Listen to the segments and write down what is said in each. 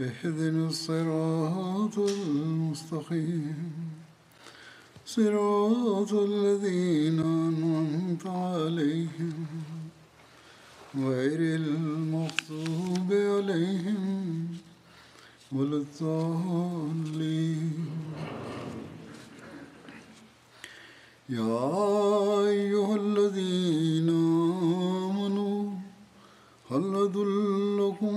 اهدنا الصراط المستقيم. صراط الذين أنعمت عليهم. غير المغضوب عليهم ولا الضالين. يا أيها الذين آمنوا هل أدلكم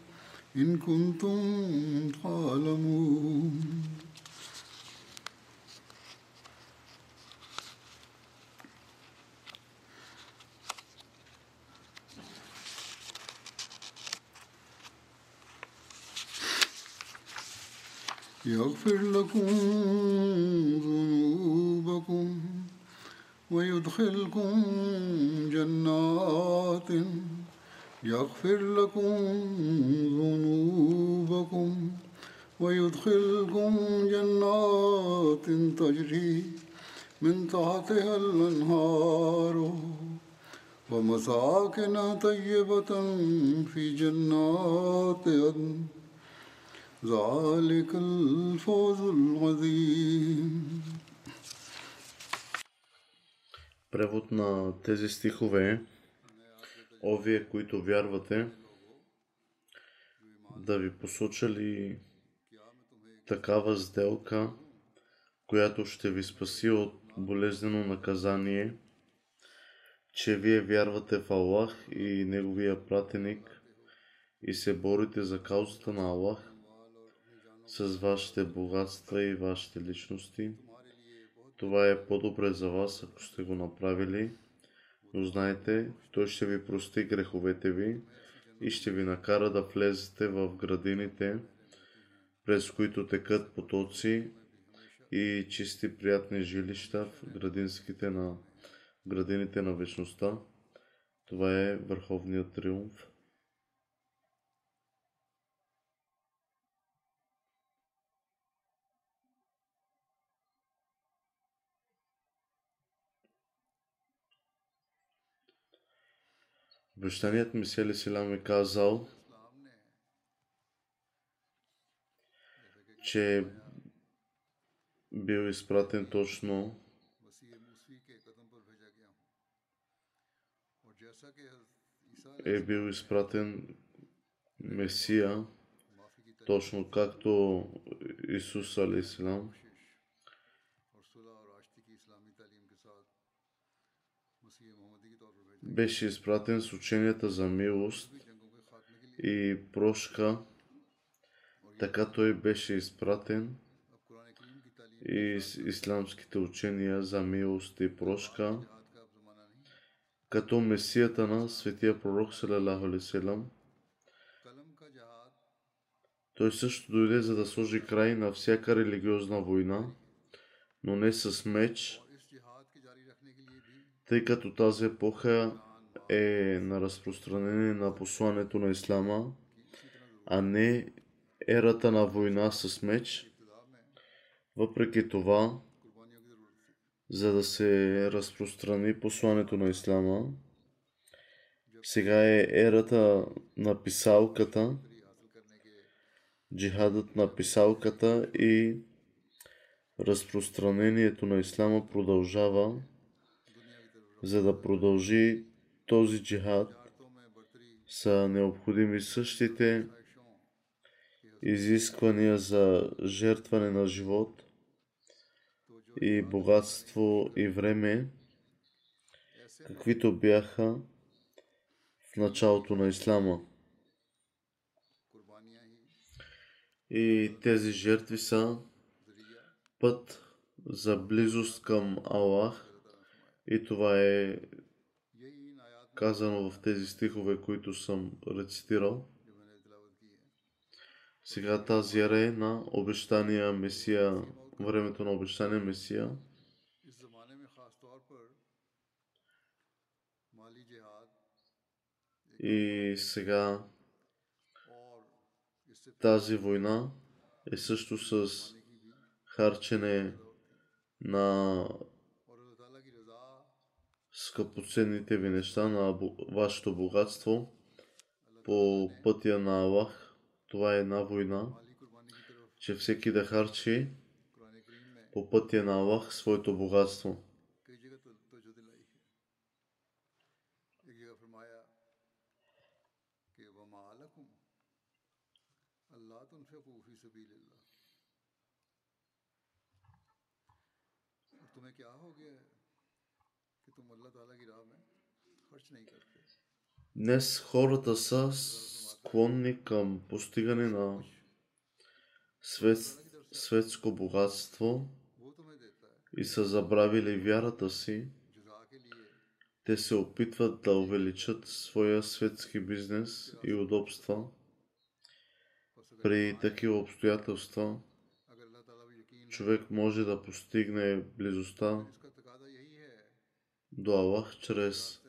إن كنتم تعلمون. يغفر لكم ذنوبكم ويدخلكم جنات يغفر لكم ذنوبكم ويدخلكم جنات تجري من تحتها الأنهار ومساكن طيبة في جنات عدن ذلك الفوز العظيم Превод на тези стихове е О, вие, които вярвате, да ви посоча ли такава сделка, която ще ви спаси от болезнено наказание, че вие вярвате в Аллах и Неговия пратеник и се борите за каузата на Аллах с вашите богатства и вашите личности. Това е по-добре за вас, ако сте го направили, но знайте, Той ще ви прости греховете ви и ще ви накара да влезете в градините, през които текат потоци и чисти приятни жилища в градинските на, градините на вечността. Това е върховният триумф. Обещаният Мисели Силам е казал, че бил изпратен точно е бил изпратен Месия, точно както Исус Алисалам. Беше изпратен с ученията за милост и прошка, така той беше изпратен и с исламските учения за милост и прошка, като месията на светия пророк Салалаху Алиселам. Той също дойде за да сложи край на всяка религиозна война, но не с меч, тъй като тази епоха е на разпространение на посланието на Ислама, а не ерата на война с меч. Въпреки това, за да се разпространи посланието на Ислама, сега е ерата на писалката, джихадът на писалката и разпространението на Ислама продължава, за да продължи този джихад, са необходими същите изисквания за жертване на живот и богатство и време, каквито бяха в началото на Ислама. И тези жертви са път за близост към Аллах и това е казано в тези стихове, които съм рецитирал. Сега тази ера е на обещания Месия, времето на обещания Месия. И сега тази война е също с харчене на скъпоценните ви неща, на вашето богатство по пътя на Аллах. Това е една война, че всеки да харчи по пътя на Аллах своето богатство. Днес хората са склонни към постигане на свет, светско богатство и са забравили вярата си. Те се опитват да увеличат своя светски бизнес и удобства. При такива обстоятелства човек може да постигне близостта до Аллах чрез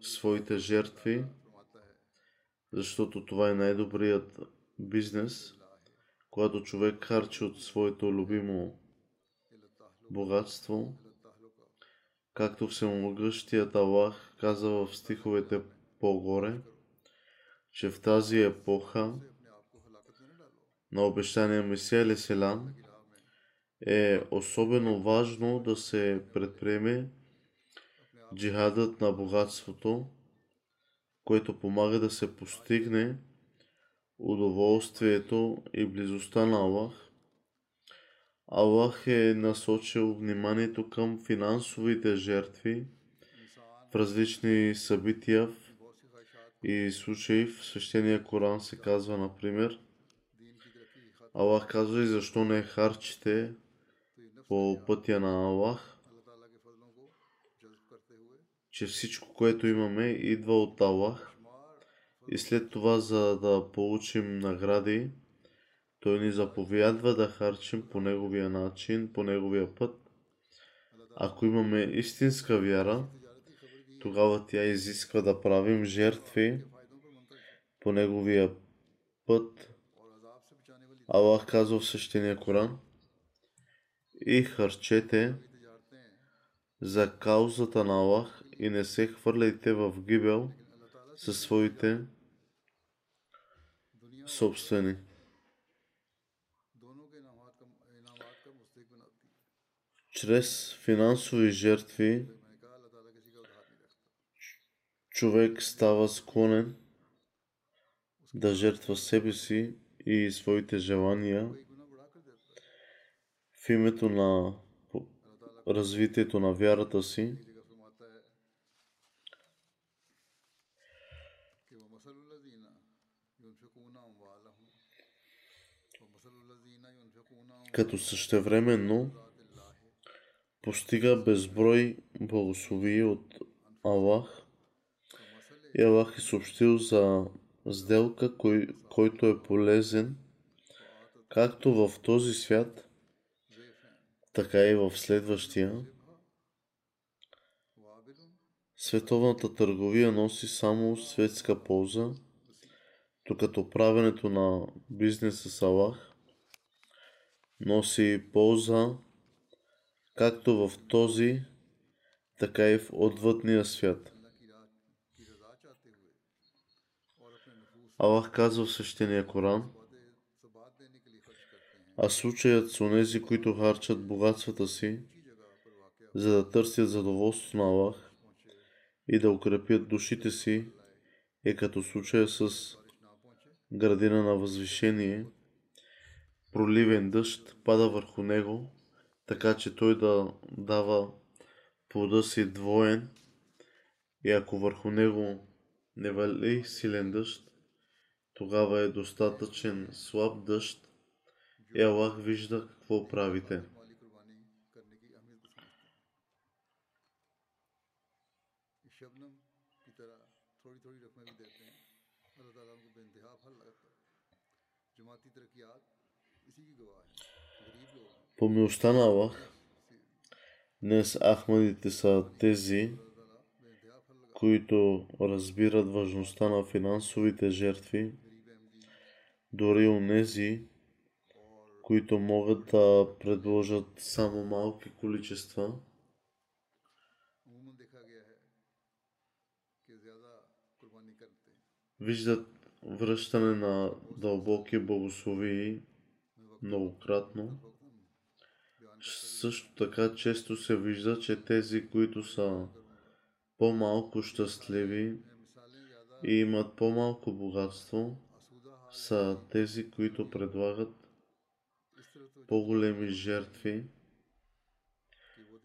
своите жертви, защото това е най-добрият бизнес, когато човек харчи от своето любимо богатство, както всемогъщият Аллах каза в стиховете по-горе, че в тази епоха на обещания Месия Селан е особено важно да се предприеме джихадът на богатството, което помага да се постигне удоволствието и близостта на Аллах. Аллах е насочил вниманието към финансовите жертви в различни събития и случаи. В свещения Коран се казва, например, Аллах казва и защо не харчите по пътя на Аллах, че всичко, което имаме, идва от Аллах и след това, за да получим награди, той ни заповядва да харчим по неговия начин, по неговия път. Ако имаме истинска вяра, тогава тя изисква да правим жертви по неговия път. Аллах казва в същения Коран и харчете за каузата на Аллах и не се хвърляйте в гибел със своите собствени. Чрез финансови жертви човек става склонен да жертва себе си и своите желания в името на развитието на вярата си. като същевременно постига безброй благословии от Аллах и Аллах е съобщил за сделка, кой, който е полезен както в този свят, така и в следващия. Световната търговия носи само светска полза, докато правенето на бизнес с Аллах носи полза както в този, така и в отвъдния свят. Аллах казва в свещения Коран, а случаят с онези, които харчат богатствата си, за да търсят задоволството на Аллах и да укрепят душите си, е като случая с градина на възвишение, проливен дъжд пада върху него, така че той да дава плода си двоен. И ако върху него не вали силен дъжд, тогава е достатъчен слаб дъжд и Аллах вижда какво правите. По милостта на Аллах, днес Ахмадите са тези, които разбират важността на финансовите жертви, дори у нези, които могат да предложат само малки количества. Виждат връщане на дълбоки благословии многократно. Също така често се вижда, че тези, които са по-малко щастливи и имат по-малко богатство, са тези, които предлагат по-големи жертви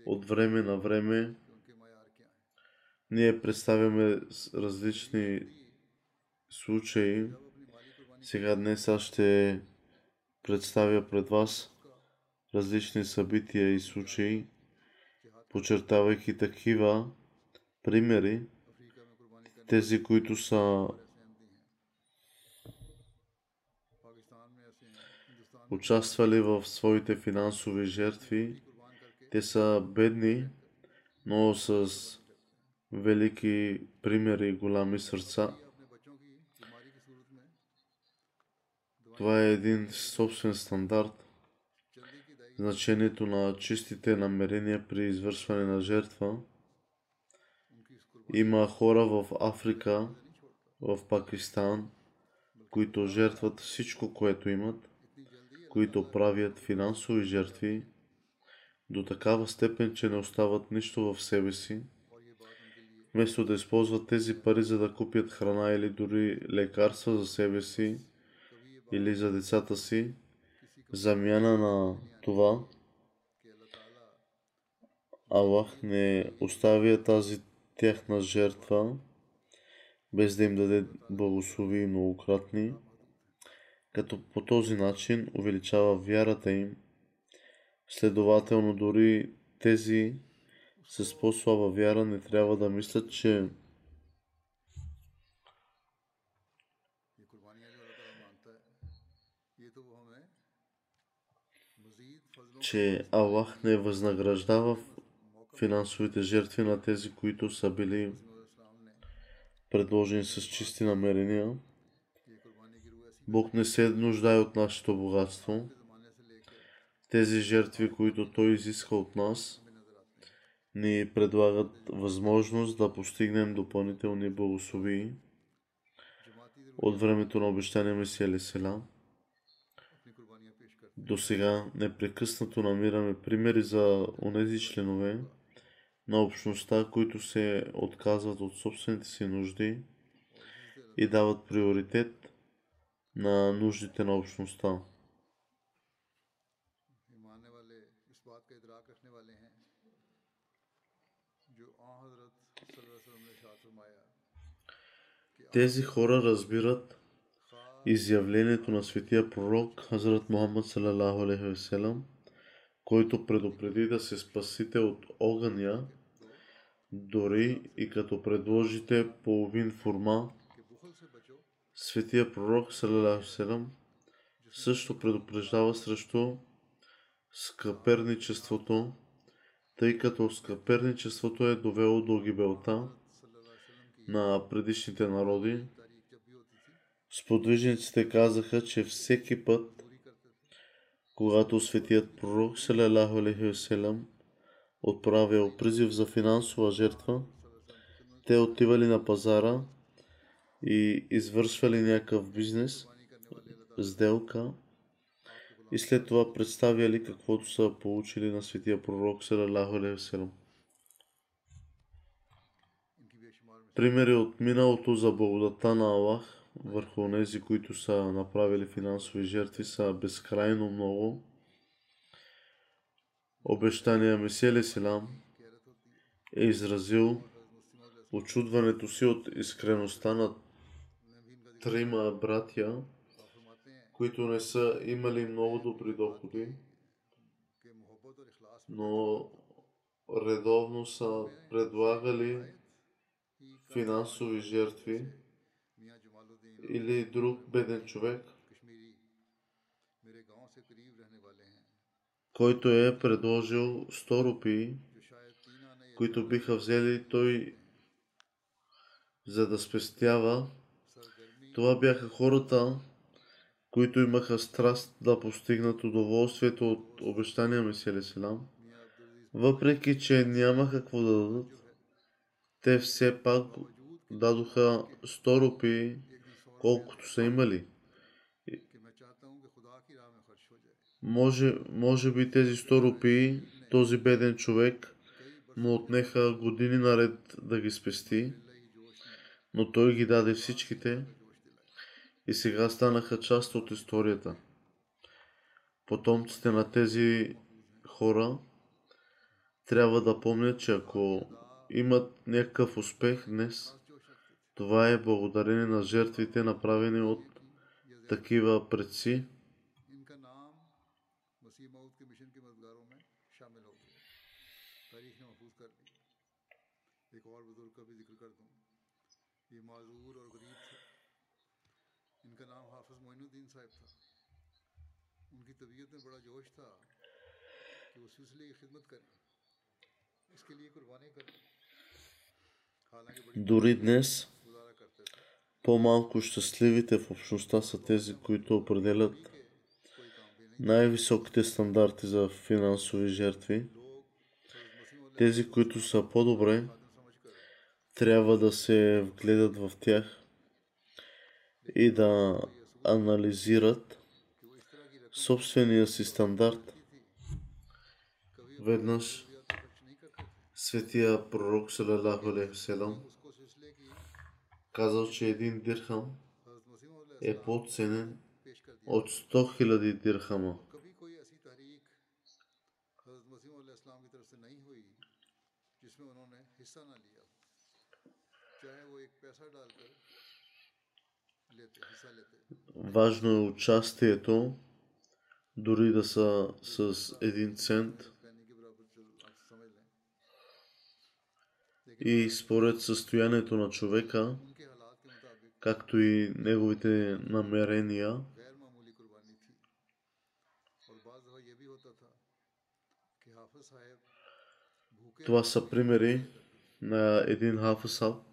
от време на време. Ние представяме различни случаи. Сега днес аз ще представя пред вас различни събития и случаи, подчертавайки такива примери, тези, които са участвали в своите финансови жертви. Те са бедни, но с велики примери и големи сърца. Това е един собствен стандарт. Значението на чистите намерения при извършване на жертва. Има хора в Африка, в Пакистан, които жертват всичко, което имат – които правят финансови жертви до такава степен, че не остават нищо в себе си. Вместо да използват тези пари за да купят храна или дори лекарства за себе си или за децата си, замяна на това, Аллах не оставя тази тяхна жертва, без да им даде благослови многократни, като по този начин увеличава вярата им. Следователно, дори тези с по-слаба вяра не трябва да мислят, че че Аллах не възнаграждава финансовите жертви на тези, които са били предложени с чисти намерения. Бог не се нуждае от нашето богатство. Тези жертви, които Той изиска от нас, ни предлагат възможност да постигнем допълнителни благословии от времето на обещания Месия Лесела. До сега непрекъснато намираме примери за онези членове на общността, които се отказват от собствените си нужди и дават приоритет на нуждите на общността. Тези хора разбират изявлението на светия пророк Хазрат Мухаммад салалаху алейхи който предупреди да се спасите от огъня, дори и като предложите половин форма Светия пророк Салалахуселам също предупреждава срещу скъперничеството, тъй като скъперничеството е довело до гибелта на предишните народи. Сподвижниците казаха, че всеки път, когато светият пророк Салалаху отправил призив за финансова жертва, те отивали на пазара – и извършвали някакъв бизнес, сделка и след това представяли каквото са получили на светия пророк Салалаху Алейхиселам. Примери от миналото за благодата на Аллах върху тези, които са направили финансови жертви, са безкрайно много. Обещания Месели Селам е изразил очудването си от искреността на трима братя, които не са имали много добри доходи, но редовно са предлагали финансови жертви или друг беден човек, който е предложил 100 рупии, които биха взели той, за да спестява това бяха хората, които имаха страст да постигнат удоволствието от обещания Месия Селам, въпреки че нямаха какво да дадат, те все пак дадоха 100 рупи, колкото са имали. Може, може би тези 100 рупи, този беден човек му отнеха години наред да ги спести, но той ги даде всичките и сега станаха част от историята. Потомците на тези хора трябва да помнят, че ако имат някакъв успех днес, това е благодарение на жертвите, направени от такива предци साहब था उनकी तबीयत में बड़ा जोश था कि वो सिलसिले की खिदमत करें इसके लिए कुर्बानी करें हालांकि बड़ी дори днес गुजारा करते थे по-малко щастливите в общността са тези, които определят कि कोई काम भी नहीं най-високите стандарти за финансови жертви. लोग हज़रत मसीह मौद Тези, които са по-добре, खादिम समझकर трябва да се вгледат в тях и да анализират собствения си стандарт. Веднъж светия пророк Салалаху Алейхиселам казал, че един дирхам е подценен от 100 000 дирхама. Важно е участието, дори да са с един цент. И според състоянието на човека, както и неговите намерения, това са примери на един хафасал,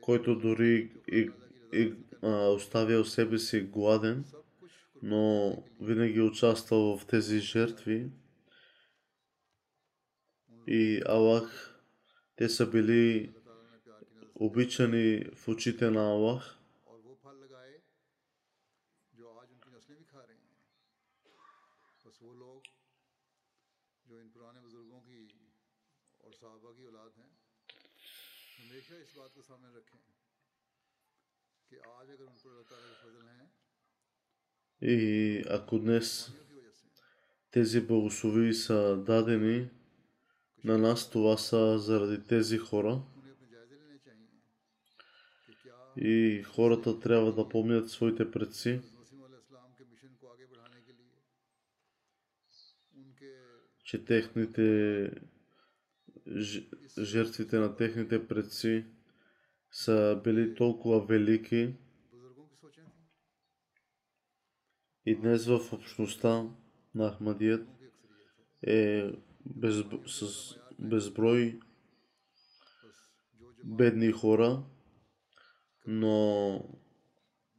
който дори и, и, а, оставял себе си гладен, но винаги е участвал в тези жертви. И Аллах, те са били обичани в очите на Аллах. صحابہ کی اولاد ہیں и ако днес тези благослови са дадени на нас, това са заради тези хора. И хората трябва да помнят своите предци. че техните жертвите на техните предци са били толкова велики и днес в общността на Ахмадият е без, с безброй бедни хора, но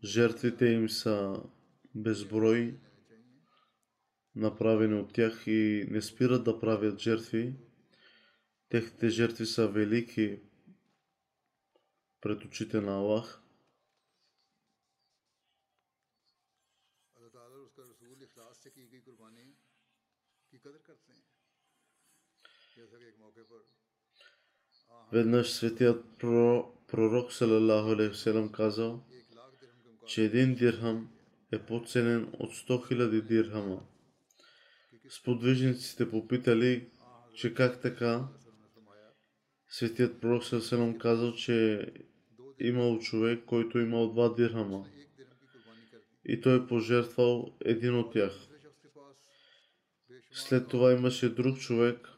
жертвите им са безброй направени от тях и не спират да правят жертви. Техните жертви са велики, пред очите на Аллах. Веднъж светият пророк Салалаху Алейхиселам казал, че един дирхам е по-ценен от 100 000 дирхама. Сподвижниците попитали, че как така Светият пророк Салалаху казал, че имал човек, който имал два дирхама и той е пожертвал един от тях. След това имаше друг човек,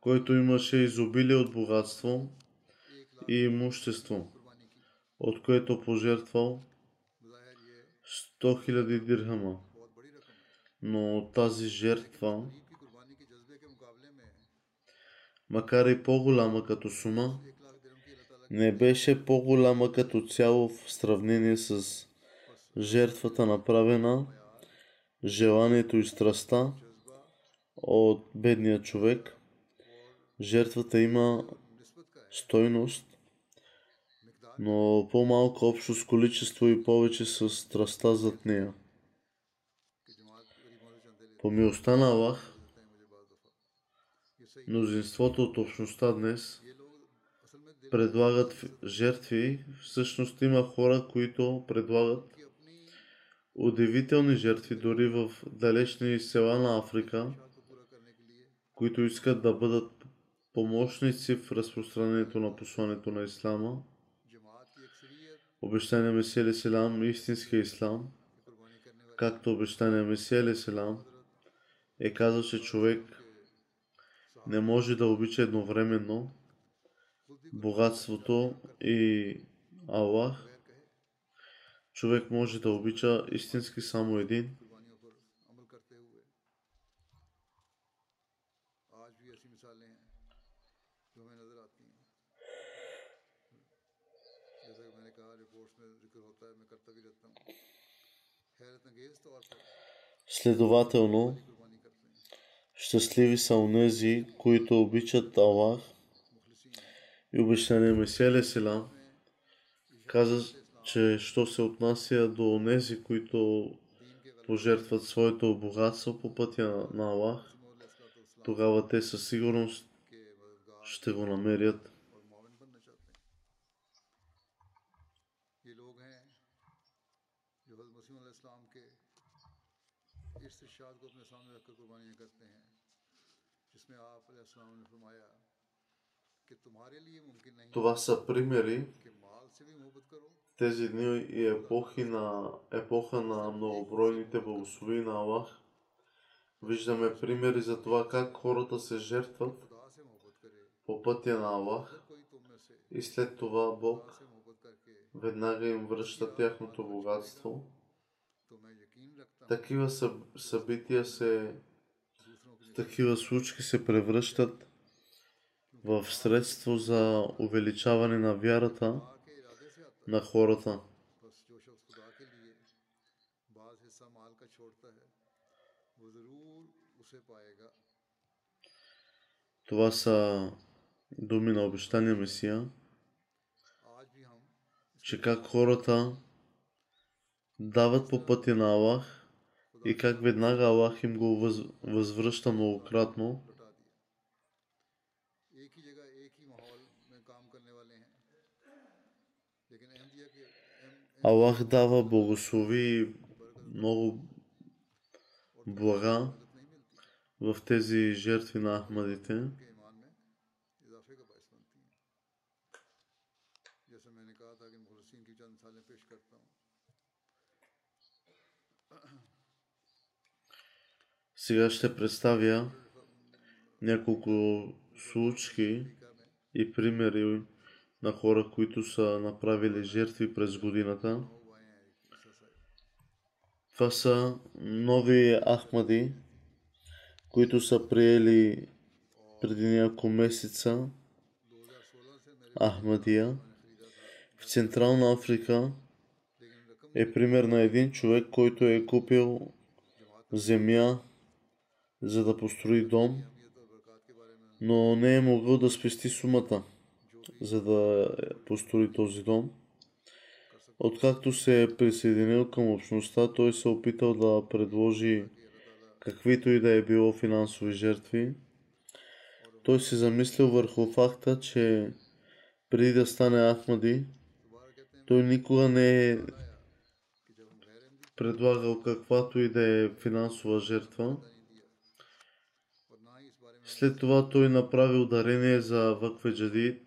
който имаше изобилие от богатство и имущество, от което пожертвал 100 000 дирхама. Но тази жертва, макар и по-голяма като сума, не беше по-голяма като цяло в сравнение с жертвата направена, желанието и страста от бедния човек. Жертвата има стойност, но по-малко общо с количество и повече с страста зад нея. По милостта на Аллах, мнозинството от общността днес – предлагат жертви, всъщност има хора, които предлагат удивителни жертви дори в далечни села на Африка, които искат да бъдат помощници в разпространението на посланието на Ислама. Обещание Месия Селам, истинския Ислам, както обещание Месия Селам, е казал, че човек не може да обича едновременно богатството и Аллах, човек може да обича истински само един. Следователно, щастливи са онези, които обичат Аллах и обещание Месия Селам каза, че що се отнася до онези, които пожертват своето богатство по пътя на Аллах, тогава те със сигурност ще го намерят. ارشاد کو اپنے سامنے رکھ کر قربانیاں کرتے ہیں جس میں آپ علیہ السلام نے فرمایا това са примери. тези дни и епохи на епоха на многобройните благослови на Аллах. Виждаме примери за това как хората се жертват по пътя на Аллах. И след това Бог веднага им връща тяхното богатство. Такива събития се, такива случки се превръщат в средство за увеличаване на вярата на хората. Това са думи на обещания Месия, че как хората дават по пъти на Аллах и как веднага Аллах им го възвръща многократно Аллах дава благослови много блага в тези жертви на Ахмадите. Сега ще представя няколко случки и примери на хора, които са направили жертви през годината. Това са нови Ахмади, които са приели преди няколко месеца Ахмадия. В Централна Африка е пример на един човек, който е купил земя, за да построи дом, но не е могъл да спести сумата за да построи този дом. Откакто се е присъединил към общността, той се е опитал да предложи каквито и да е било финансови жертви. Той се замислил върху факта, че преди да стане Ахмади, той никога не е предлагал каквато и да е финансова жертва. След това той направил дарение за Вакве Джадид,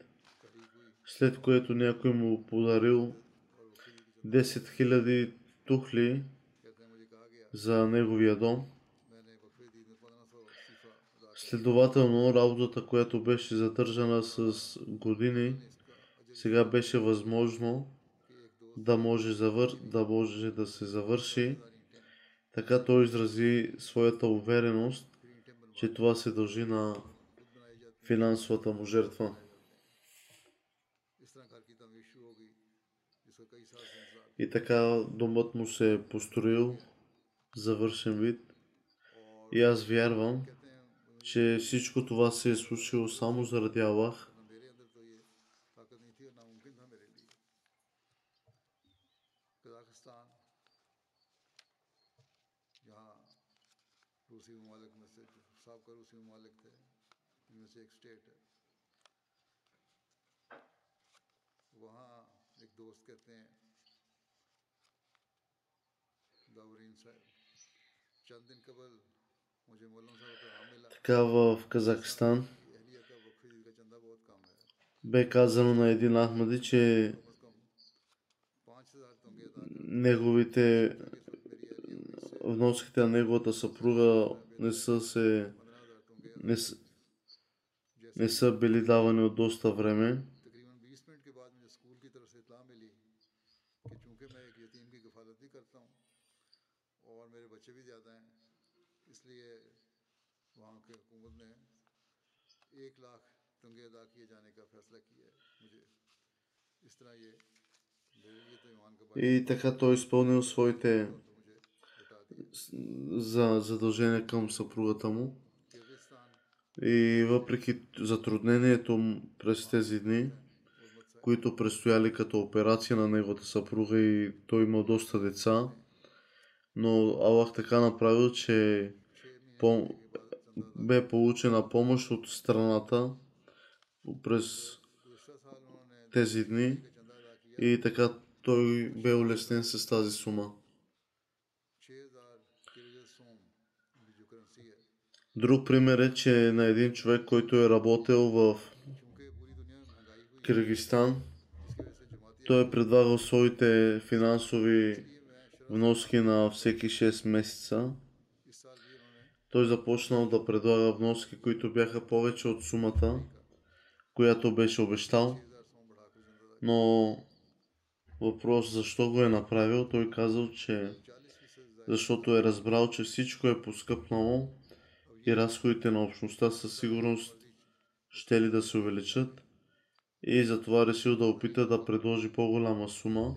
след което някой му подарил 10 000 тухли за неговия дом. Следователно, работата, която беше задържана с години, сега беше възможно да може, завър... да може да се завърши. Така той изрази своята увереност, че това се дължи на финансовата му жертва. И така домът му се е построил завършен вид. И аз вярвам, че всичко това се е случило само заради Аллах. Така в Казахстан. Бе. Казано на един Ахмади, че неговите вноските на неговата съпруга не са се не, не са били давани от доста време. И така той изпълнил своите за задължения към съпругата му. И въпреки затруднението през тези дни, които предстояли като операция на неговата съпруга и той имал доста деца, но Аллах така направил, че бе получена помощ от страната през тези дни и така той бе улеснен с тази сума. Друг пример е, че на един човек, който е работил в Киргистан, той е предлагал своите финансови вноски на всеки 6 месеца. Той започнал да предлага вноски, които бяха повече от сумата, която беше обещал. Но въпрос защо го е направил, той казал, че защото е разбрал, че всичко е поскъпнало и разходите на общността със сигурност ще ли да се увеличат и затова решил да опита да предложи по-голяма сума.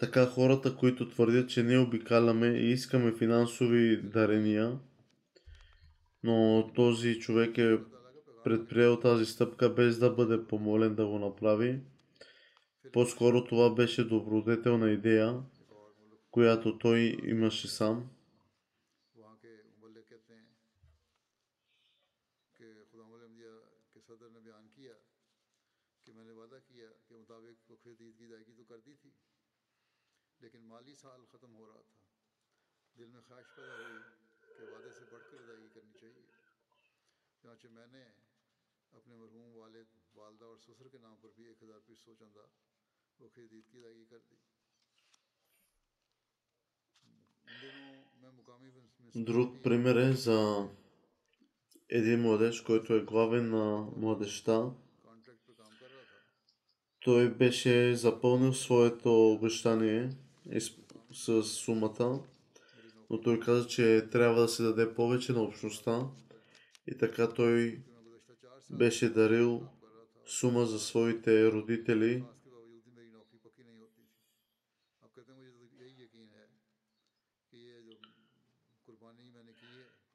Така хората, които твърдят, че ние обикаляме и искаме финансови дарения, но този човек е предприел тази стъпка без да бъде помолен да го направи. По-скоро това беше добродетелна идея, която той имаше сам. Друг пример е за един младеж, който е главен на младеща. Той беше запълнил своето обещание с сумата, но той каза, че трябва да се даде повече на общността. И така той беше дарил сума за своите родители.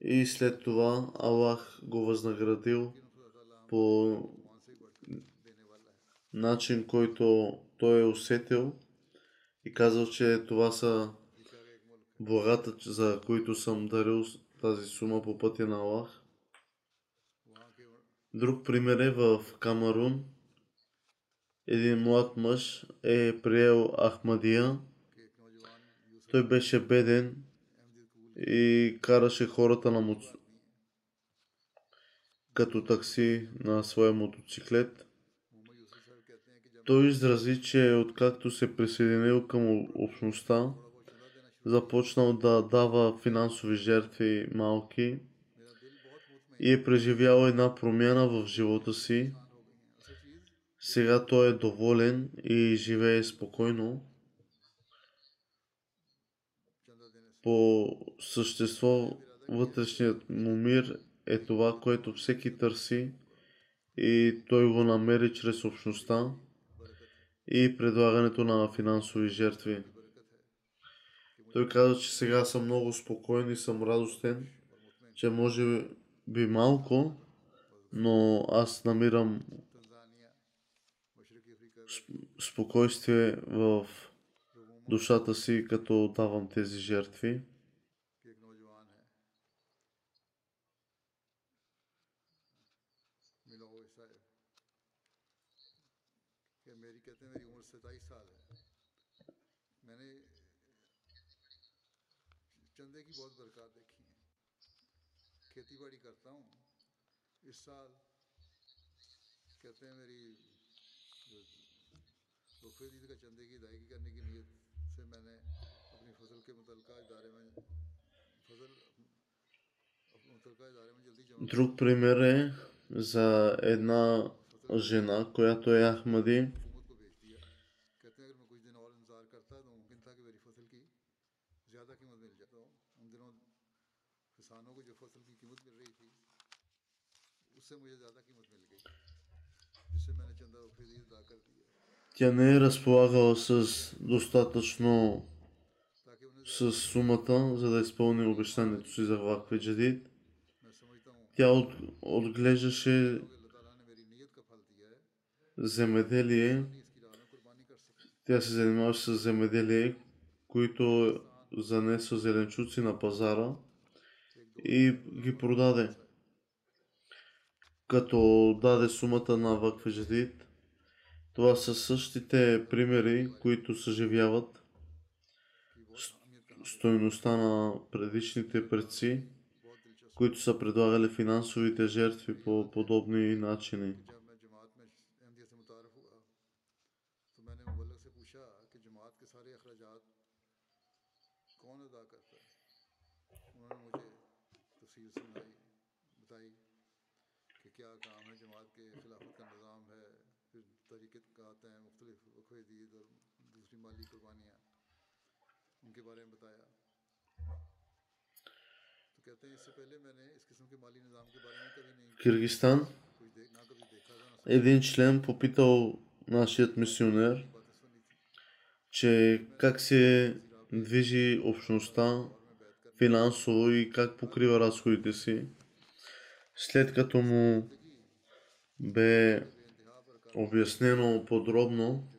И след това Аллах го възнаградил по начин, който той е усетил. И казал, че това са благата, за които съм дарил тази сума по пътя на Аллах. Друг пример е в Камарун. Един млад мъж е приел Ахмадия. Той беше беден и караше хората на муц... като такси на своя мотоциклет. Той изрази, че откакто се присъединил към общността, започнал да дава финансови жертви малки и е преживял една промяна в живота си. Сега той е доволен и живее спокойно. По същество вътрешният му мир е това, което всеки търси и той го намери чрез общността и предлагането на финансови жертви. Той каза, че сега съм много спокоен и съм радостен, че може би малко, но аз намирам спокойствие в душата си, като давам тези жертви. इस साल कहते हैं मेरी रुखे दीद का चंदे की अदायगी करने की नीयत से मैंने अपनी फसल के मुतलका इदारे में फसल मुतलका इदारे में जल्दी जमा Друг пример е за една жена, която е Ахмади. Тя не е разполагала с достатъчно с сумата, за да изпълни обещанието си за Вакфи Джадид. Тя от, отглеждаше земеделие. Тя се занимаваше с земеделие, които занесе зеленчуци на пазара и ги продаде. Като даде сумата на Джадид. Това са същите примери, които съживяват стойността на предишните предци, които са предлагали финансовите жертви по подобни начини. Киргистан един член попитал нашият мисионер, че как се движи общността финансово и как покрива разходите си. След като му бе обяснено подробно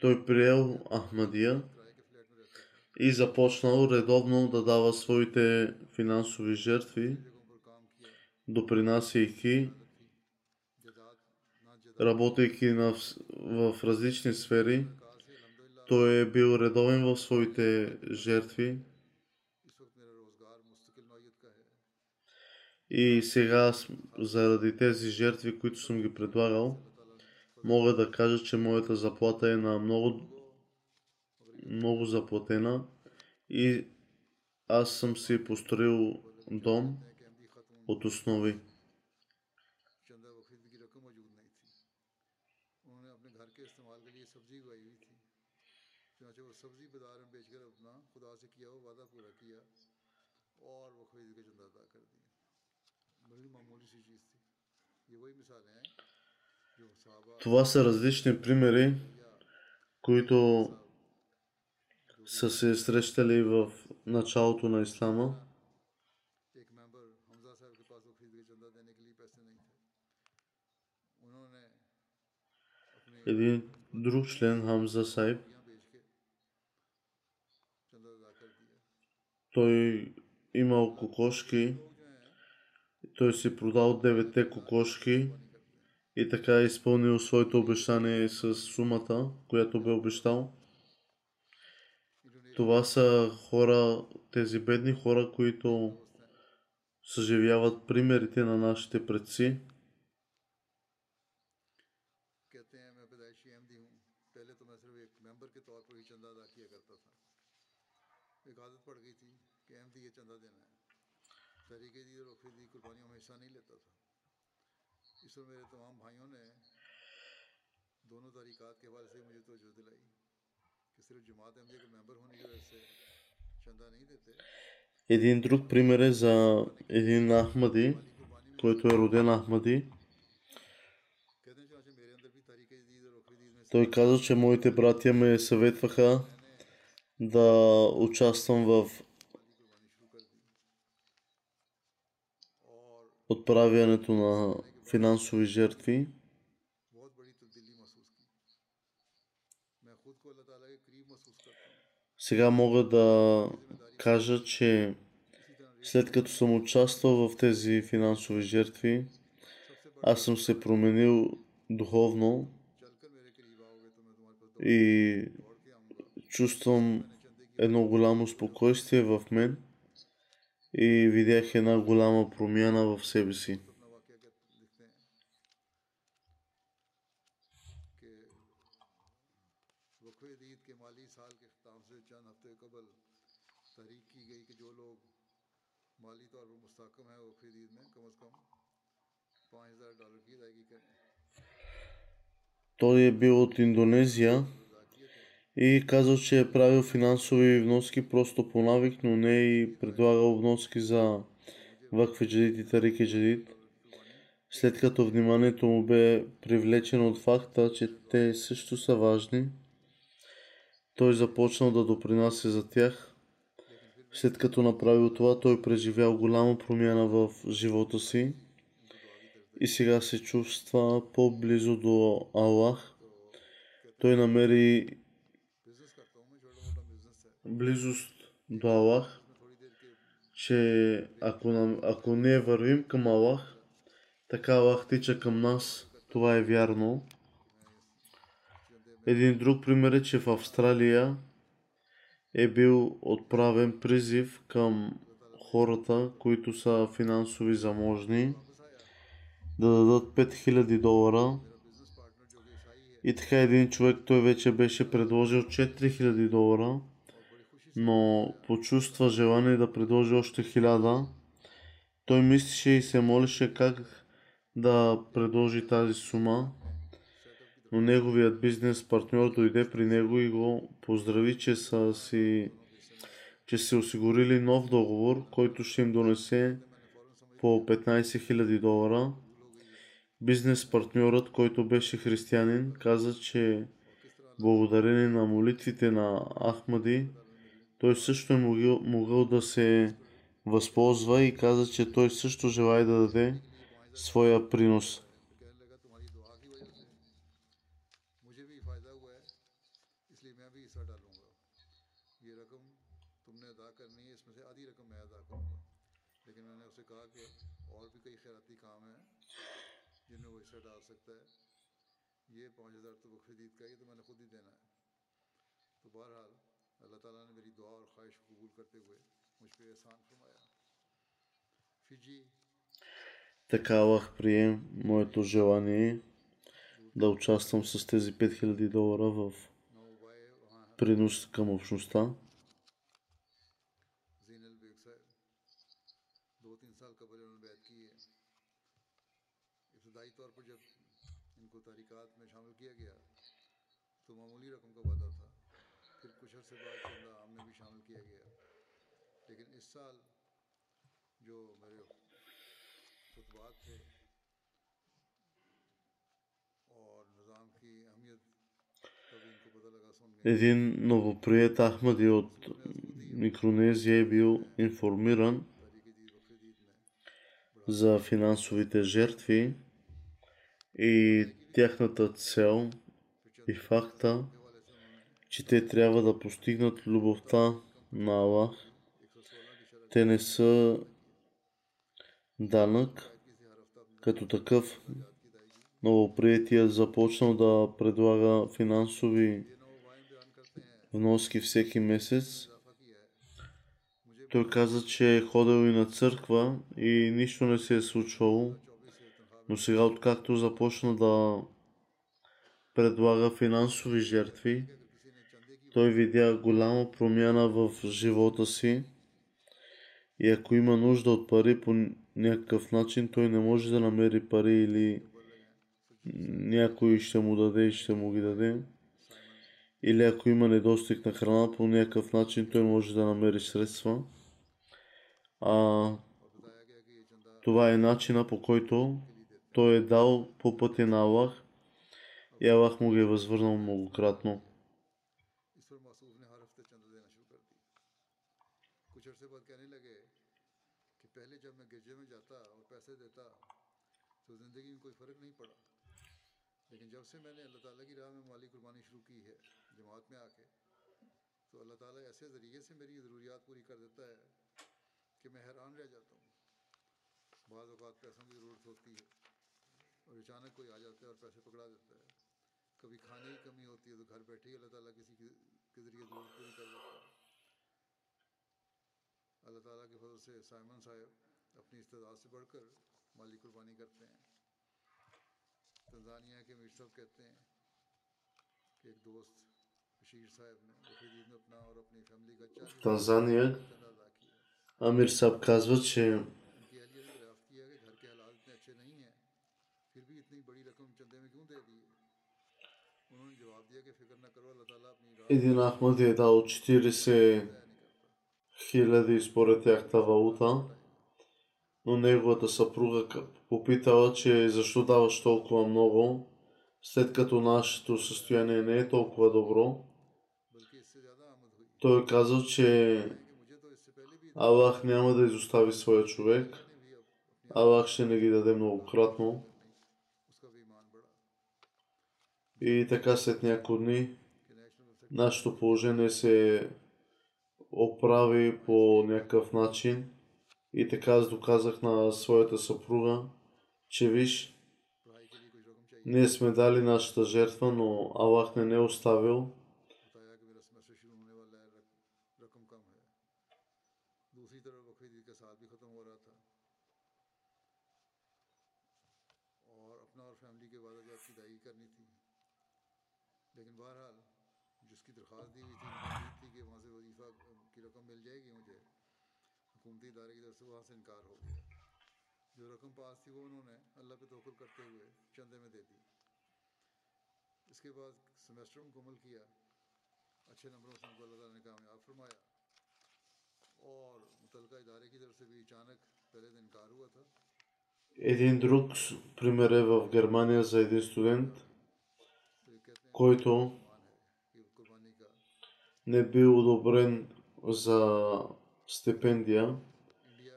той приел Ахмадия и започнал редовно да дава своите финансови жертви, допринасяйки, работейки в, в различни сфери. Той е бил редовен в своите жертви. И сега, заради тези жертви, които съм ги предлагал, мога да кажа, че моята заплата е на много, много заплатена и аз съм си построил дом от основи. اور وہ خرید کے چندہ ادا کر دیا بڑی معمولی سی چیز تھی یہ وہی مثالیں ہیں това са различни примери, които са се срещали в началото на ислама. Един друг член Хамза Сайб, той имал кокошки, той си продал девете кокошки и така е изпълнил своето обещание с сумата, която бе обещал. Това са хора, тези бедни хора, които съживяват примерите на нашите предци. ایک عادت един друг пример е за един Ахмади, който е роден Ахмади. Той каза, че моите братя ме съветваха да участвам в отправянето на финансови жертви. Сега мога да кажа, че след като съм участвал в тези финансови жертви, аз съм се променил духовно и чувствам едно голямо спокойствие в мен и видях една голяма промяна в себе си. Той е бил от Индонезия и казал, че е правил финансови вноски просто по навик, но не е и предлагал вноски за Вакфи Джадид и Тарики Джадид. След като вниманието му бе привлечено от факта, че те също са важни, той започнал да допринася за тях. След като направил това, той преживял голяма промяна в живота си и сега се чувства по-близо до Аллах. Той намери близост до Аллах, че ако, нам, ако не вървим към Аллах, така Аллах тича към нас. Това е вярно. Един друг пример е, че в Австралия е бил отправен призив към хората, които са финансови заможни да дадат 5000 долара. И така един човек, той вече беше предложил 4000 долара, но почувства желание да предложи още 1000. Той мислеше и се молеше как да предложи тази сума, но неговият бизнес партньор дойде при него и го поздрави, че са си че са осигурили нов договор, който ще им донесе по 15 000 долара. Бизнес партньорът, който беше християнин, каза, че благодарение на молитвите на Ахмади, той също е могъл, могъл да се възползва и каза, че той също желая да даде своя принос. Така Аллах прие моето желание да участвам с тези 5000 долара в принос към общността. Един новоприет Ахмади от Микронезия е бил информиран за финансовите жертви и тяхната цел и факта, че те трябва да постигнат любовта на Аллах. Те не са данък, като такъв новоприятия започнал да предлага финансови вноски всеки месец. Той каза, че е ходил и на църква и нищо не се е случвало. Но сега, откакто започна да предлага финансови жертви, той видя голяма промяна в живота си и ако има нужда от пари по някакъв начин, той не може да намери пари или някой ще му даде и ще му ги даде. Или ако има недостиг на храна, по някакъв начин той може да намери средства. А, това е начина по който Той е дал по пътя на Аллах и Аллах му ги е възвърнал многократно. کہ میں حیران رہ جاتا ہوں بعض اوقات پیسوں کی ضرورت ہوتی ہے اور اچانک کوئی آ جاتا ہے اور پیسے پکڑا دیتا ہے۔ کبھی کھانے کی کمی ہوتی ہے تو گھر بیٹھے ہی اللہ تعالیٰ کسی کے ذریعے ضرورت پوری کر دیتا ہے اللہ تعالیٰ کے فضل سے سائمن صاحب اپنی استداد سے بڑھ کر مالی قربانی کرتے ہیں۔ تنزانیہ کے میر صاحب کہتے ہیں کہ ایک دوست بشیر صاحب نے بخیر میں اپنا اور اپنی فیملی کا چار تنزانیہ۔ امیر صاحب کازوچ ہے फिर भी इतनी बड़ी रकम चंदे में क्यों दे दी है उन्होंने जवाब दिया कि फिक्र न करो अल्लाह ताला अपनी राह един Ахмади е дал 40 хиляди според тяхта валута, но неговата съпруга к- попитала, че защо даваш толкова много, след като нашето състояние не е толкова добро. बल्कि इससे ज़्यादा आमद हुई Той е казал, че कि मुझे तो इससे पहले भी Аллах няма да изостави своя човек. ने भी अब अपनी Аллах ще не ги даде многократно. И така след няколко дни нашето положение се оправи по някакъв начин. И така аз доказах на своята съпруга, че виж, ние сме дали нашата жертва, но Аллах не е оставил से वहाँ से इनकार हो गया जो रकम पास थी वो उन्होंने अल्लाह पे तोकुल करते हुए चंदे में दे दी इसके बाद सेमेस्टर मुकम्मल किया अच्छे नंबरों से उनको अल्लाह ताला ने कामयाब फरमाया और मुतलका इदारे की तरफ से भी अचानक पहले दिन इनकार हुआ था Един друг с- пример е в Германия за един студент, तो ये कहते हैं който मान है कि कुर्बानी का не бил одобрен за стипендия, इंडिया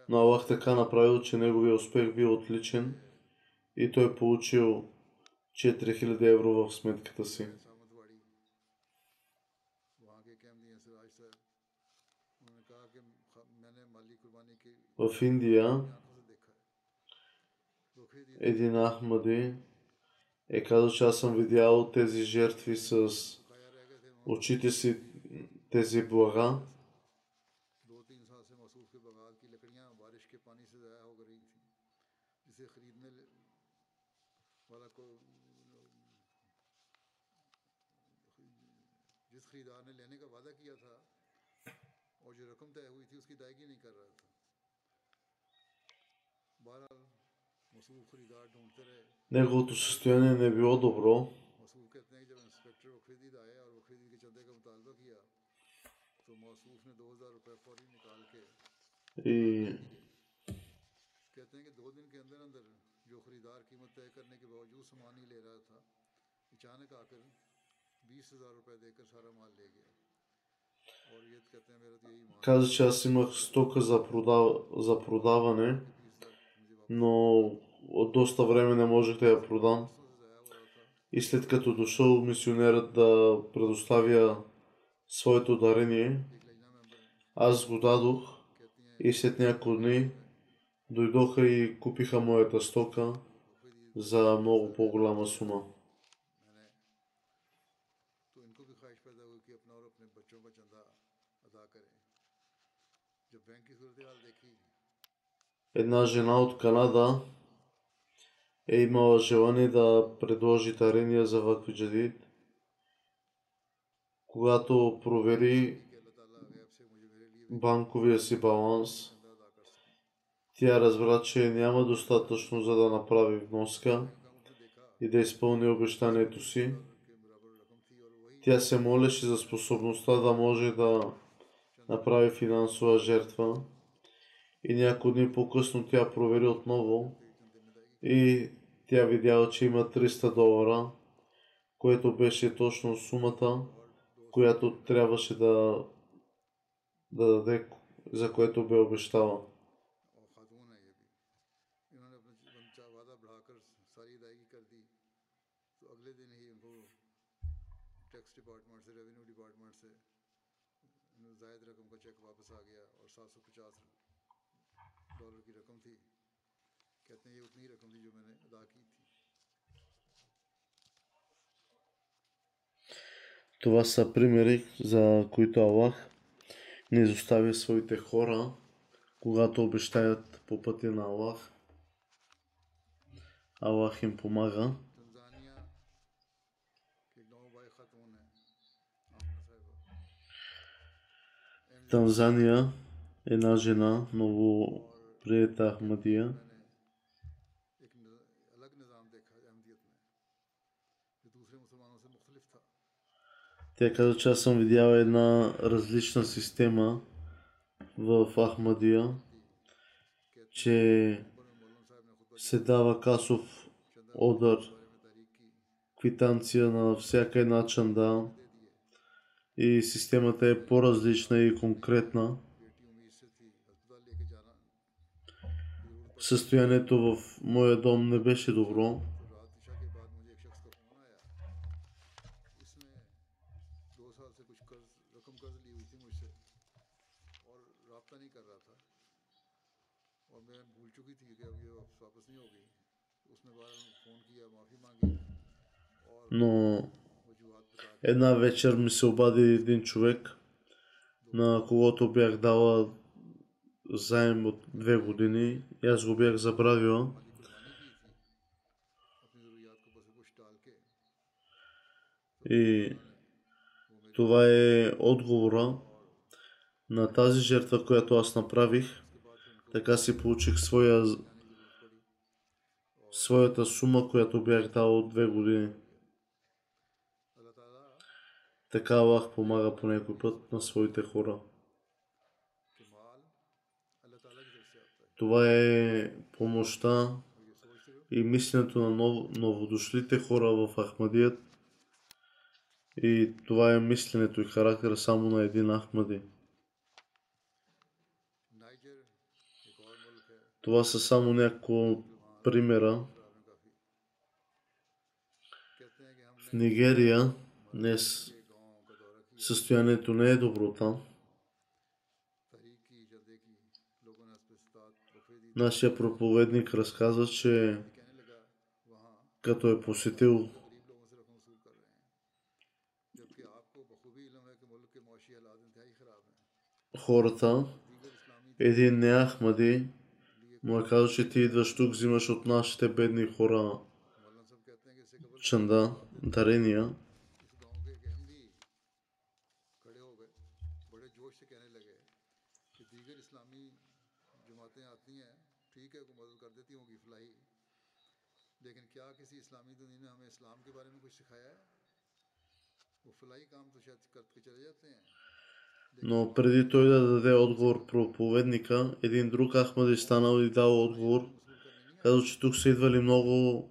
но Аллах така направил, че неговия успех бил е отличен и той е получил 4000 евро в сметката си. В Индия един Ахмади е казал, че аз съм видял тези жертви с очите си, тези блага. جس خریدار نے لینے کا وعدہ کیا تھا اور جو رقم طے ہوئی تھی اس کی ادائیگی نہیں کر رہا تھا بہرحال مصروف خریدار ڈھونڈتے رہے неговото състояние не било добро. مصروف کہتے ہیں کہ جب انسپیکٹر وہ خرید آئے اور وہ خرید کے چندے کا مطالبہ کیا تو موصوف نے دو ہزار روپے فوری نکال کے کہتے ہیں کہ دو دن کے اندر اندر जो खरीदार कीमत तय करने के बावजूद सामान ही ले रहा था अचानक आकर बीस हजार रुपये देकर सारा माल ले गया और ये तो कहते हैं मेरा तो यही मान каза, че аз имах стока за, продав... за продаване, बीस हजार मुझे वापस но от доста време не можех да я продам. से ज़ाया हो रहा था И след като дошъл мисионерът да предоставя своето дарение, एक लजना मेंबर हैं аз го дадох कहती हैं и след няколко дни дойдоха и купиха моята стока за много по-голяма сума. Една жена от Канада е имала желание да предложи дарения за Ваквиджадид. Когато провери банковия си баланс, тя разбра, че няма достатъчно за да направи вноска и да изпълни обещанието си. Тя се молеше за способността да може да направи финансова жертва. И няколко дни по-късно тя провери отново и тя видяла, че има 300 долара, което беше точно сумата, която трябваше да, да даде, за което бе обещала. चेक वापस आ गया और सात सौ पचास डॉलर की रकम थी कहते हैं ये उतनी ही रकम थी जो मैंने अदा की थी Това са примери, за които Аллах не изоставя своите хора, когато обещаят по пътя на Аллах. Аллах им помага. Танзания една жена, ново приета Ахмадия, Тя каза, че аз съм видял една различна система в Ахмадия, че се дава касов одър, квитанция на всяка една чанда и системата е по-различна и конкретна. Състоянието в моя дом не беше добро. Но Една вечер ми се обади един човек, на когото бях дала заем от две години и аз го бях забравила. И това е отговора на тази жертва, която аз направих. Така си получих своя, своята сума, която бях дал от две години. Така Аллах помага по някой път на своите хора. Това е помощта и мисленето на нов, новодошлите хора в Ахмадият. И това е мисленето и характера само на един Ахмади. Това са само някои примера. В Нигерия днес състоянието не е добро там. Нашия проповедник разказа, че като е посетил хората, един не Ахмади, му е казал, че ти идваш тук, взимаш от нашите бедни хора чанда, дарения. Но преди той да даде отговор проповедника, един друг Ахмад е станал и дал отговор. Казал, че тук са идвали много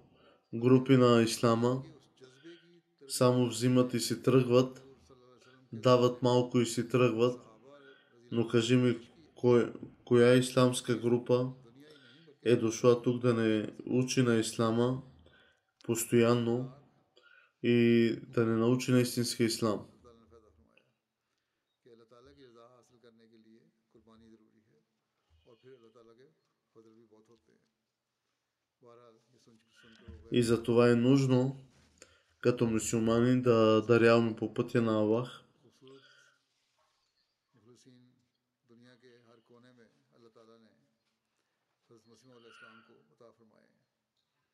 групи на Ислама, само взимат и си тръгват, дават малко и си тръгват. Но кажи ми, кой, коя исламска група е дошла тук да не учи на Ислама постоянно и да не научи на истинския ислам. И за това е нужно като мусулмани да даряваме по пътя на Аллах.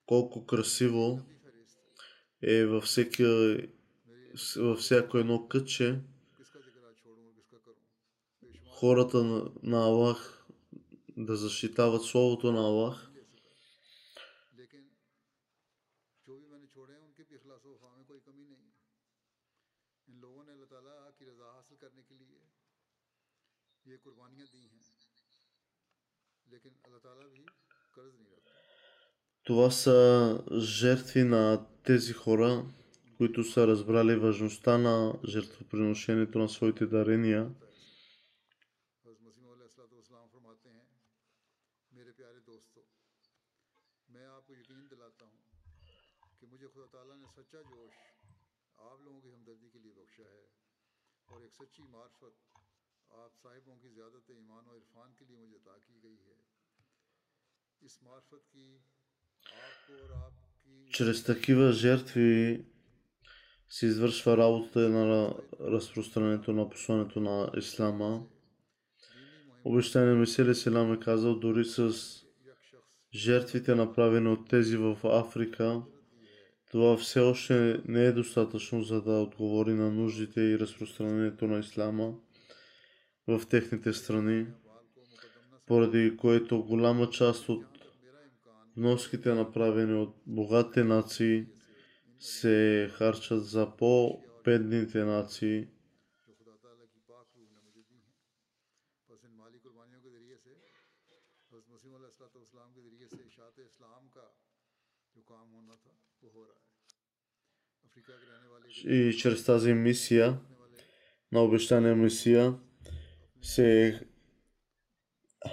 Колко красиво е във, всеки, във всяко едно кътче. Хората на, на Аллах да защитават Словото на Аллах. Това са жертви на тези хора, които са разбрали важността на жертвоприношението на своите дарения. हज़रत मसीह सलाम फरमाते हैं मेरे प्यारे दोस्तों मैं आपको यकीन दिलाता हूँ कि मुझे खुदा ताला ने सच्चा जोश आप लोगों की हमदर्दी के लिए बख्शा है और एक सच्ची मार्फत आप साहिबों की ज़्यादत ईमान और इरफान के लिए मुझे अता की गई है इस मार्फत की आपको और आपकी чрез такива жертви се извършва работата на разпространението на посланието на Ислама. Обещание Месили Селам е казал, дори с жертвите направени от тези в Африка, това все още не е достатъчно, за да отговори на нуждите и разпространението на Ислама в техните страни, поради което голяма част от вноските направени от богатите нации се харчат за по-бедните нации. И чрез тази мисия на обещания мисия се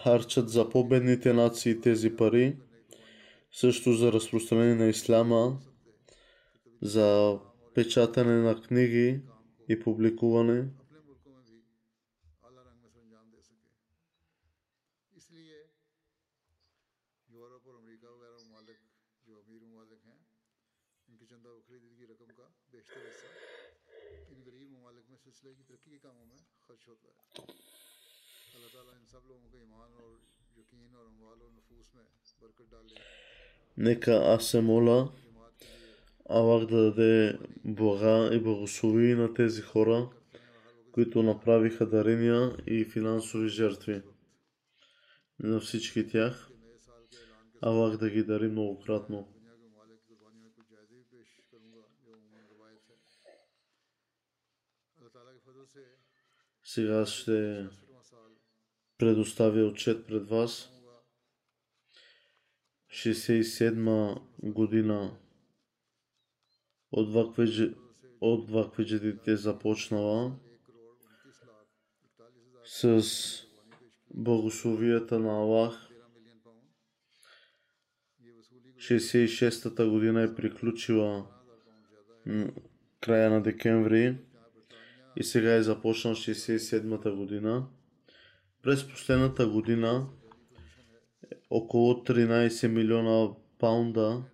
харчат за победните нации тези пари също за разпространение на ислама, за печатане на книги и публикуване. اللہ تعالیٰ ان سب لوگوں کے ایمان اور یقین اور اموال اور نفوس میں برکت ڈالے Нека аз се моля Алах да даде блага и благослови на тези хора, които направиха дарения и финансови жертви. На всички тях Алах да ги дари многократно. Сега ще предоставя отчет пред вас. 1967 година от Вакведжи, от Вакведжидите започнала с благословията на Аллах. 66-та година е приключила края на декември и сега е започнал 67-та година. През последната година около 13 милиона паунда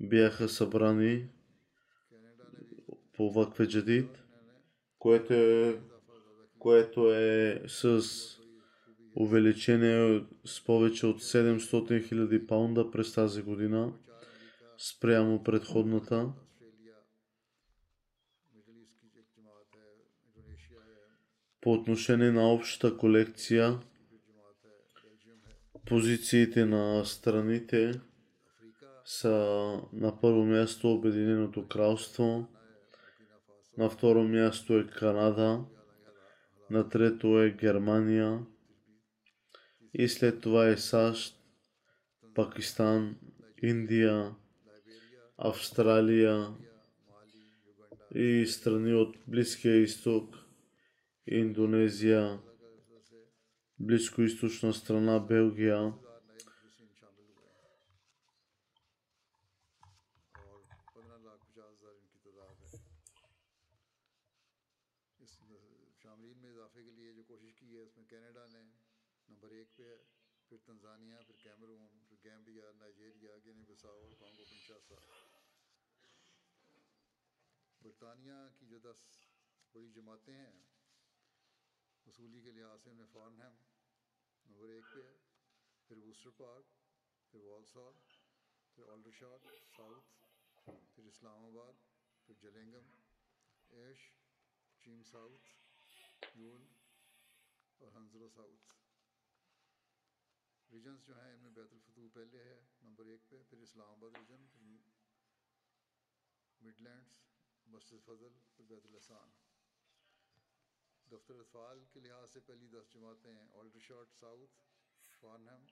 бяха събрани по Вакведжадит, което е, което е с увеличение с повече от 700 000 паунда през тази година спрямо предходната. По отношение на общата колекция, позициите на страните са на първо място Обединеното кралство, на второ място е Канада, на трето е Германия и след това е САЩ, Пакистан, Индия, Австралия и страни от Близкия изток, Индонезия, близкоисточна страна Белгия. برطانیہ کی جو دس بڑی جماعتیں ہیں اصولی کے لحاظ سے ہم نے نمبر ایک پہ ہے، پھر ووسٹر پارک، پھر والس ہال پھر آلڈر شاٹ ساؤتھ، پھر اسلام آباد، پھر جلینگم ایش، چیم ساؤتھ، یون اور ہنزلہ ساؤتھ۔ ریجنس جو ہیں، ان میں بیت الفتو پہلے ہے، نمبر ایک پہ، پھر اسلام آباد ریجن پھر مڈ لینڈس مسجد فضل، پھر بیت الحسان دفتر اطفال کے لحاظ سے پہلی دس جماعتیں آلڈر شارٹ ساؤتھ فارنہم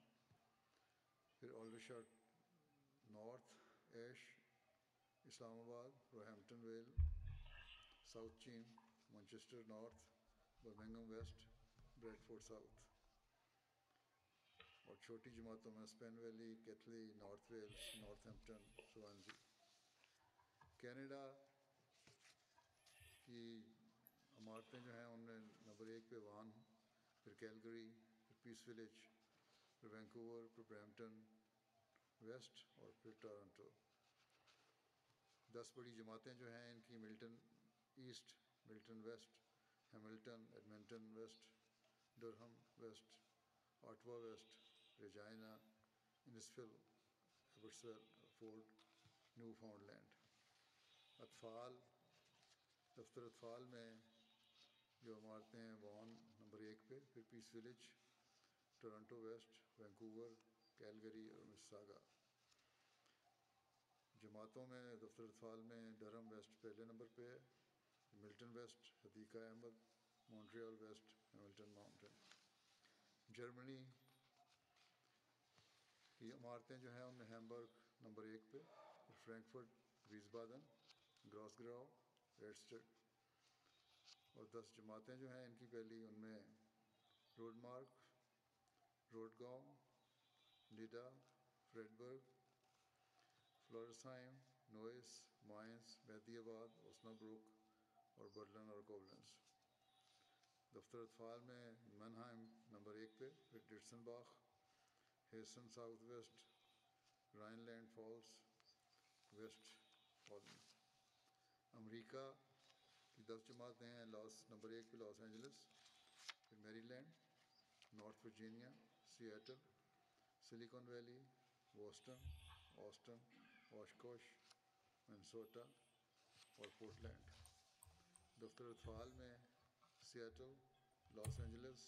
پھر آلڈر شارٹ نارتھ ایش اسلام آباد روہیمپٹن ویل ساؤتھ چین مانچسٹر نارتھ برمنگم ویسٹ بریڈ فورڈ ساؤتھ اور چھوٹی جماعتوں میں اسپین ویلی کیتھلی نارتھ ویلس نارتھ ہیمپٹن سوانزی کینیڈا کی عمارتیں جو ہیں، ان میں نمبر ایک پہ وان پھر کیلگری، پھر پیس ویلیج پھر وینکوور، پھر برمپٹن ویسٹ اور پھر ٹورنٹو۔ دس بڑی جماعتیں جو ہیں، ان کی ملٹن ایسٹ، ملٹن ویسٹ، ہیملٹن، ایڈمنٹن ویسٹ، ڈرہم ویسٹ، آٹوا ویسٹ، ریجائنا، انسفل ایبٹسل فورٹ نیو فاؤنڈ لینڈ اطفال، دفتر اطفال میں جو عمارتیں ہیں وان نمبر ایک پہ، پھر پیس ولیج، ٹورنٹو ویسٹ، وینکوور، کیلگری اور مساگا۔ جماعتوں میں، دفتر اطفال میں ڈرم ویسٹ پہلے نمبر پہ ہے، ملٹن ویسٹ، حدیقہ احمد، مونٹریال ویسٹ، ہیملٹن ماؤنٹن جرمنی کی عمارتیں جو ہیں، ان میں ہیمبرگ نمبر ایک پہ فرینکفرٹ ویز بادن گراس گراؤ ریڈسٹر اور دس جماعتیں جو ہیں ان کی پہلی ان میں روڈ مارک روڈ گاؤں ڈیڈا فریڈ برگ فلورسائم نوئس، مائنس مہدی آباد اسنا بروک اور برلن اور کوبلنس دفتر اطفال میں منہائم نمبر ایک پہ پھر ڈٹسن باغ، ہیسن ساؤتھ ویسٹ، رائن لینڈ فالس ویسٹ فالن امریکہ کی دس جماعتیں ہیں، لاس نمبر ایک پہ لاس اینجلس، پھر میری لینڈ نارتھ ورجینیا سیاٹل، سلیکون ویلی، بوسٹن، آسٹن واشکوش منسوٹا اور پورٹلینڈ۔ دفتر الفعال میں سیاٹل، لاس اینجلس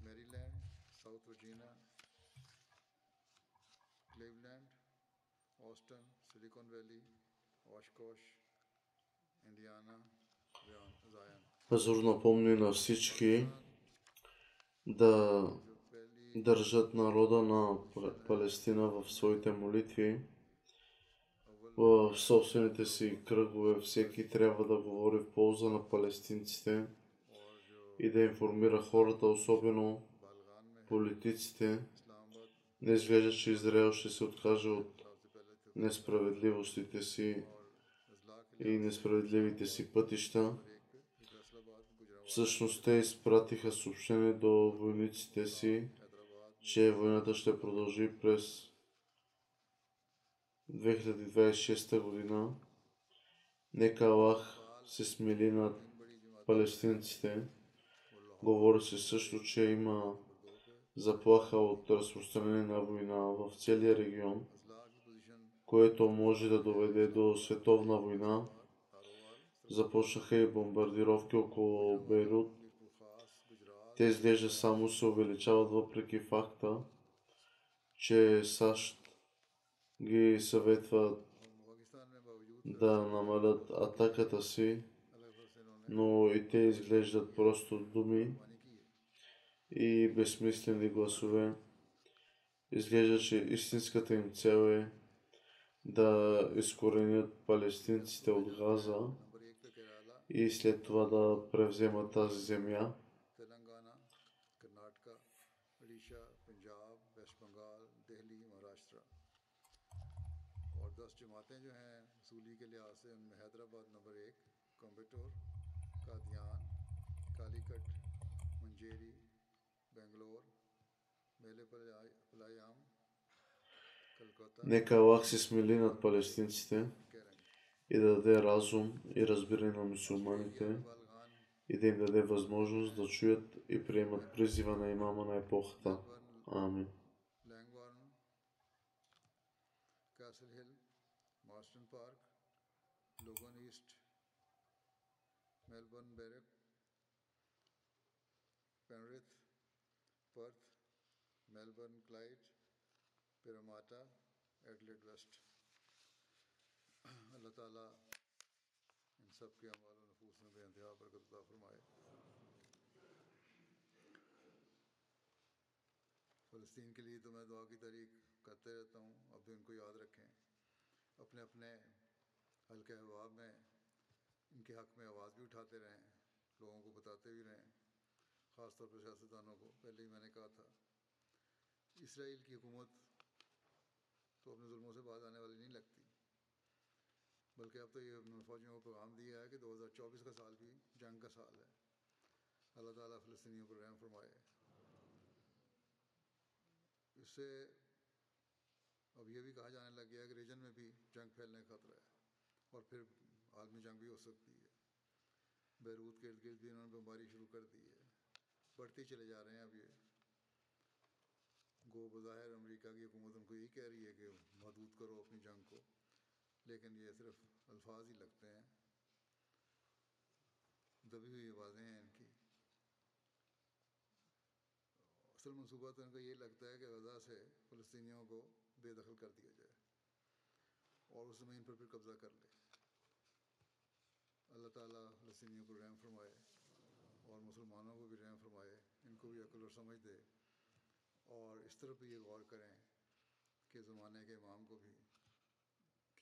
میری لینڈ ساؤتھ ورجینیا کلیو لینڈ آسٹن، سلیکون ویلی واشکوش انڈیانا Хазур напомни на всички да държат народа на Палестина в своите молитви, в собствените си кръгове. Всеки трябва да говори в полза на палестинците и да информира хората, особено политиците. Не изглежда, че Израел ще се откаже от несправедливостите си и несправедливите си пътища. Всъщност те изпратиха съобщение до войниците си, че войната ще продължи през 2026 година. Нека Аллах се смили над палестинците. Говори се също, че има заплаха от разпространение на война в целия регион – което може да доведе до световна война. Започнаха и бомбардировки около Бейрут. Те изглежда само се увеличават въпреки факта, че САЩ ги съветват да намалят атаката си, но и те изглеждат просто думи и безсмислени гласове. Изглежда, че истинската им цел е да изкоренят палестинците от Газа и след това да превземат тази земя. جماعتیں جو ہیں اصولی کے لحاظ سے ان میں حیدرآباد نمبر ایک کومبٹور قادیان کالی کٹ منجیری بنگلور میلے پلایام Нека Аллах се смили над палестинците и да даде разум и разбиране на мусулманите и да им даде възможност да чуят и приемат призива на имама на епохата. Амин. Melbourne Barrack تعالیٰ ان سب کے و نفوس میں بے انتہا فرمائے۔ فلسطین کے لیے تو میں دعا کی تاریخ کرتے رہتا ہوں اب بھی ان کو یاد رکھیں۔ اپنے اپنے حلقے احباب میں ان کے حق میں آواز بھی اٹھاتے رہیں، لوگوں کو بتاتے بھی رہیں۔ خاص طور پر سیاستدانوں کو، پہلے ہی میں نے کہا تھا۔ اسرائیل کی حکومت تو اپنے ظلموں سے باز آنے والی نہیں لگتی۔ بلکہ اب تو یہ فوجیوں کو پیغام دیا ہے کہ دو ہزار چوبیس کا سال بھی جنگ کا سال ہے۔ اللہ تعالیٰ فلسطینیوں پر رحم فرمائے۔ اس سے اب یہ بھی کہا جانے لگ گیا کہ ریجن میں بھی جنگ پھیلنے کا خطرہ ہے اور پھر عالمی جنگ بھی ہو سکتی ہے۔ بیروت کے ارد گرد بھی انہوں نے بمباری شروع کر دی ہے۔ بڑھتی چلے جا رہے ہیں اب یہ۔ گو بظاہر امریکہ کی حکومت ان کو یہی کہہ رہی ہے کہ محدود کرو اپنی جنگ کو۔ لیکن یہ صرف الفاظ ہی لگتے ہیں۔ دبی ہوئی آوازیں ہیں ان کی۔ اصل منصوبہ تو ان کو یہ لگتا ہے کہ غزہ سے فلسطینیوں کو بے دخل کر دیا جائے اور اس زمین پر پھر قبضہ کر لے۔ اللہ تعالیٰ فلسطینیوں کو رحم فرمائے اور مسلمانوں کو بھی رحم فرمائے، ان کو بھی عقل اور سمجھ دے۔ اور اس طرف بھی یہ غور کریں کہ زمانے کے امام کو بھی